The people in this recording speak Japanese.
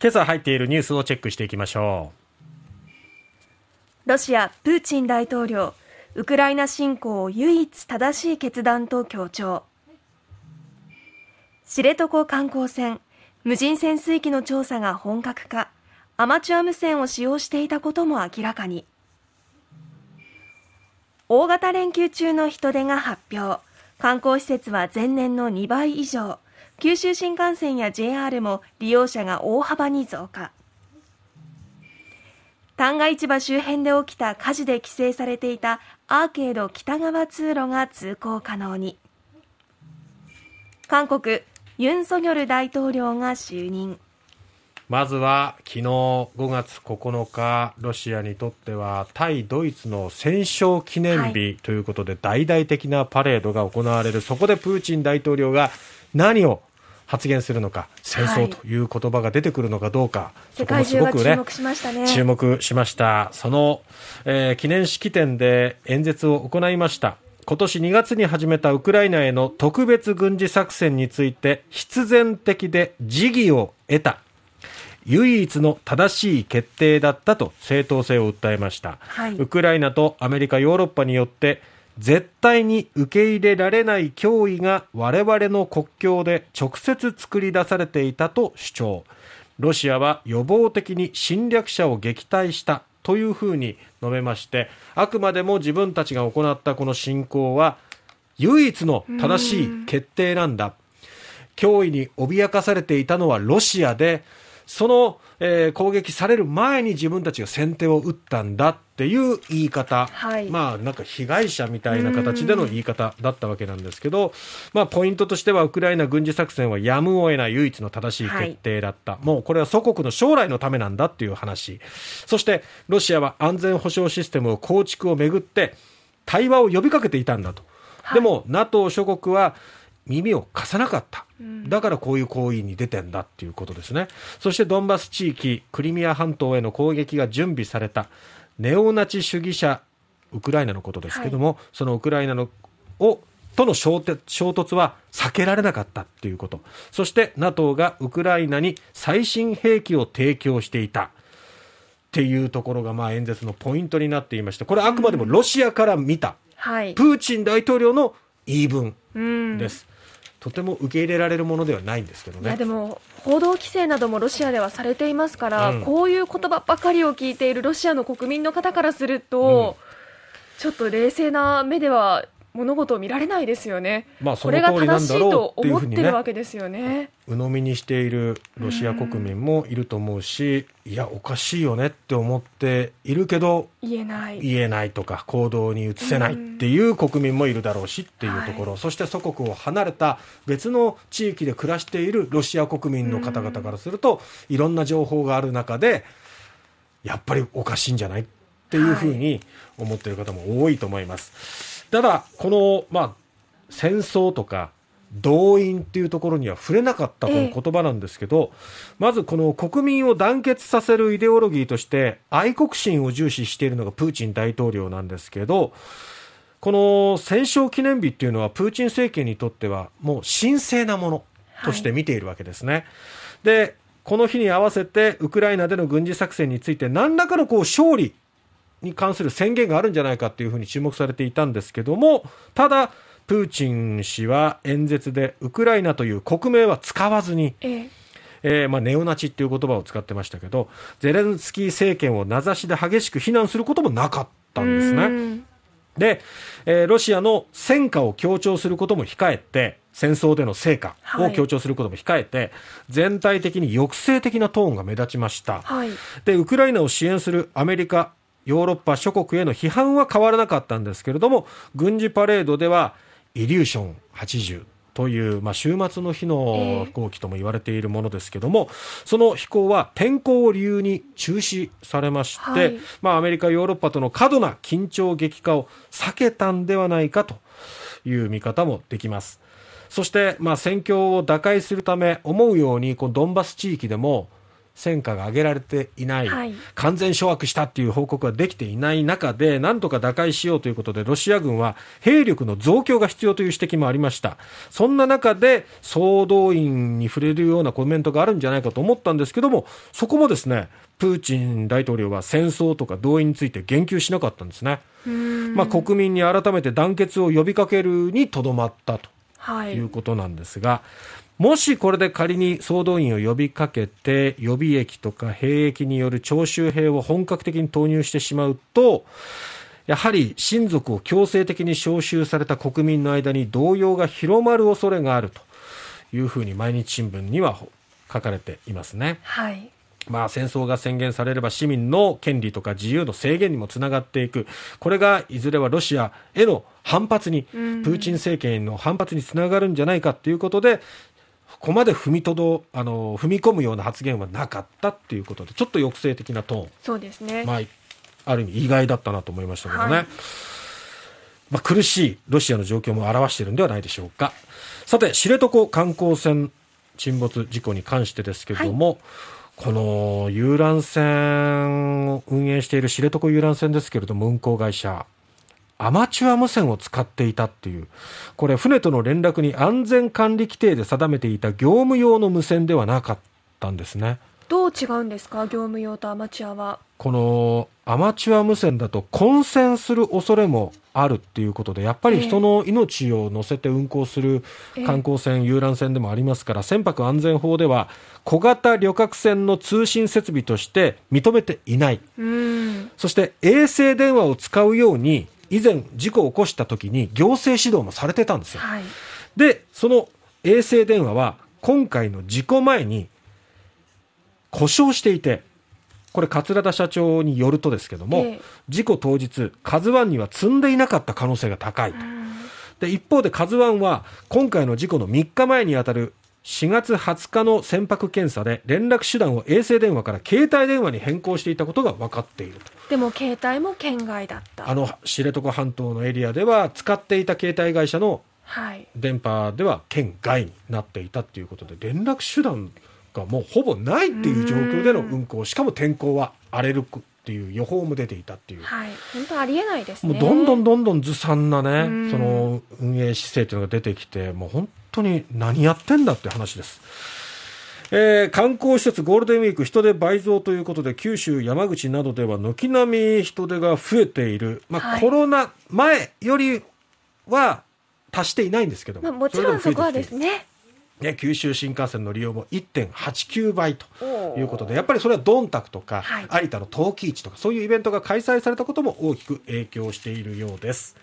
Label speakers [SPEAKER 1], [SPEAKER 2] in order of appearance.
[SPEAKER 1] 今朝入っているニュースをチェックしていきましょ
[SPEAKER 2] う。ロシアプーチン大統領ウクライナ侵攻を唯一正しい決断と強調。知床観光船無人潜水機の調査が本格化。アマチュア無線を使用していたことも明らかに。大型連休中の人出が発表。観光施設は前年の2倍以上。九州新幹線や JR も利用者が大幅に増加。旦過市場周辺で起きた火事で規制されていたアーケード北側通路が通行可能に。韓国ユン・ソギョル大統領が就任。
[SPEAKER 1] まずは昨日5月9日ロシアにとっては対ドイツの戦勝記念日ということで大々的なパレードが行われる、そこでプーチン大統領が何を発言するのか戦争という言葉が出てくるのかどうか、は
[SPEAKER 2] い、そこもすごくね注目しましたね。
[SPEAKER 1] 注目しました。その、えー、記念式典で演説を行いました。今年2月に始めたウクライナへの特別軍事作戦について必然的で時宜を得た唯一の正しい決定だったと正当性を訴えました、はい、ウクライナとアメリカヨーロッパによって絶対に受け入れられない脅威が我々の国境で直接作り出されていたと主張。ロシアは予防的に侵略者を撃退したというふうに述べましてあくまでも自分たちが行ったこの侵攻は唯一の正しい決定なんだ。脅威に脅かされていたのはロシアでその、えー、攻撃される前に自分たちが先手を打ったんだっていう言い方、はい、まあなんか被害者みたいな形での言い方だったわけなんですけど、まあポイントとしてはウクライナ軍事作戦はやむを得ない唯一の正しい決定だった、はい、もうこれは祖国の将来のためなんだっていう話、そしてロシアは安全保障システムを構築をめぐって対話を呼びかけていたんだと。でも NATO 諸国は耳を貸さなかった。だからこういう行為に出てんだっていうことですね。そしてドンバス地域、クリミア半島への攻撃が準備された、ネオナチ主義者、ウクライナのことですけども、はい、そのウクライナのをとの衝突は避けられなかったっていうこと。そして NATO がウクライナに最新兵器を提供していた。っていうところがまあ演説のポイントになっていまして、これあくまでもロシアから見た、プーチン大統領の言い分です。とても受け入れられるものではないんですけどね。
[SPEAKER 2] でも報道規制などもロシアではされていますから、うん、こういう言葉ばかりを聞いているロシアの国民の方からすると、うん、ちょっと冷静な目では物事を見られないですよね。
[SPEAKER 1] まあ、その通りなんだろうっていうふうにね、
[SPEAKER 2] わけですよね。
[SPEAKER 1] 鵜呑みにしているロシア国民もいると思うし、いや、おかしいよねって思っているけど、
[SPEAKER 2] 言えない。
[SPEAKER 1] 言えないとか、行動に移せないっていう国民もいるだろうしっていうところ、そして祖国を離れた別の地域で暮らしているロシア国民の方々からすると、いろん。な情報がある中で、やっぱりおかしいん。じゃないっていうふうに思っている方も多いと思います。ただ、この、まあ、戦争とか、動員っていうところには触れなかったこの言葉なんですけど、まずこの国民を団結させるイデオロギーとして愛国心を重視しているのがプーチン大統領なんですけど、この戦勝記念日っていうのはプーチン政権にとってはもう神聖なものとして見ているわけですね。はい、で、この日に合わせてウクライナでの軍事作戦について何らかのこう勝利に関する宣言があるんじゃないかというふうに注目されていたんですけども、ただ、プーチン氏は演説でウクライナという国名は使わずに、ええ。えーまあ、ネオナチっていう言葉を使ってましたけど、ゼレンスキー政権を名指しで激しく非難することもなかったんですね。で、えー、ロシアの戦果を強調することも控えて、戦争での成果を強調することも控えて、はい、全体的に抑制的なトーンが目立ちました、はい、でウクライナを支援するアメリカヨーロッパ諸国への批判は変わらなかったんですけれども、軍事パレードでは、イリューション80という、まあ、週末の日の飛行機とも言われているものですけども、その飛行は天候を理由に中止されまして、はい、まあ、アメリカ、ヨーロッパとの過度な緊張激化を避けたんではないかという見方もできます。そして、まあ、戦況を打開するため、思うように、このドンバス地域でも、戦果が上げられていない、
[SPEAKER 2] はい
[SPEAKER 1] 完全掌握したっていう報告ができていない中で、なんとか打開しようということで、ロシア軍は兵力の増強が必要という指摘もありました。そんな中で、総動員に触れるようなコメントがあるんじゃないかと思ったんですけども、そこもですね、プーチン大統領は戦争とか動員について言及しなかったんですね。まあ、国民に改めて団結を呼びかけるにとどまったと
[SPEAKER 2] はい
[SPEAKER 1] いうことなんですが、もしこれで仮に総動員を呼びかけて、予備役とか兵役による徴集兵を本格的に投入してしまうと、やはり親族を強制的に招集された国民の間に動揺が広まる恐れがあるというふうに毎日新聞には書かれていますね。
[SPEAKER 2] はい
[SPEAKER 1] まあ、戦争が宣言されれば市民の権利とか自由の制限にもつながっていく、これがいずれはロシアへの反発に、プーチン政権への反発につながるんじゃないかということで、ここまで踏みとどあの踏み込むような発言はなかったっていうことで、ちょっと抑制的なト
[SPEAKER 2] そうですね、
[SPEAKER 1] ーン、まあ、ある意味意外だったなと思いましたけどね。
[SPEAKER 2] はい。
[SPEAKER 1] まあ、苦しいロシアの状況も表しているんではないでしょうか。さて、知床観光船沈没事故に関してですけれども、この遊覧船を運営している知床遊覧船ですけれども、運航会社、アマチュア無線を使っていたっていう、これ、船との連絡に安全管理規定で定めていた業務用の無線ではなかったんですね。
[SPEAKER 2] どう違うんですか業務用とアマチュアは。
[SPEAKER 1] このアマチュア無線だと混戦する恐れもあるっていうことで、やっぱり人の命を乗せて運航する観光船、遊覧船でもありますから、船舶安全法では小型旅客船の通信設備として認めていない。
[SPEAKER 2] うん。
[SPEAKER 1] そして衛星電話を使うように、以前事故を起こした時に行政指導もされてたんですよ。
[SPEAKER 2] はい。
[SPEAKER 1] で、その衛星電話は今回の事故前に故障していて、これ桂田社長によるとですけども、
[SPEAKER 2] ええ
[SPEAKER 1] 事故当日、カズワンには積んでいなかった可能性が高いと。で、一方でカズワンは今回の事故の3日前にあたる4月20日の船舶検査で連絡手段を衛星電話から携帯電話に変更していたことが分かっていると。
[SPEAKER 2] でも携帯も県外だった
[SPEAKER 1] あの知床半島のエリアでは使っていた携帯会社の
[SPEAKER 2] はい
[SPEAKER 1] 電波では県外になっていたっていうことで連絡手段がもうほぼないっていう状況での運航しかも天候は荒れるっていう予報も出ていたっていう。
[SPEAKER 2] はい。本当ありえないですね。
[SPEAKER 1] もうどんどんどんどんずさんなね、
[SPEAKER 2] うん。
[SPEAKER 1] その運営姿勢というのが出てきて、もう本当に何やってんだって話です。えー観光施設ゴールデンウィーク人手倍増ということで九州山口などでは軒並み人手が増えている、まあ
[SPEAKER 2] はい。
[SPEAKER 1] コロナ前よりは達していないんですけど
[SPEAKER 2] まあ、もちろんそこはです
[SPEAKER 1] ね
[SPEAKER 2] ね
[SPEAKER 1] ね、九州新幹線の利用も1.89倍ということで、やっぱりそれはドンタクとか、
[SPEAKER 2] はい
[SPEAKER 1] 有田の陶器市とか、そういうイベントが開催されたことも大きく影響しているようです。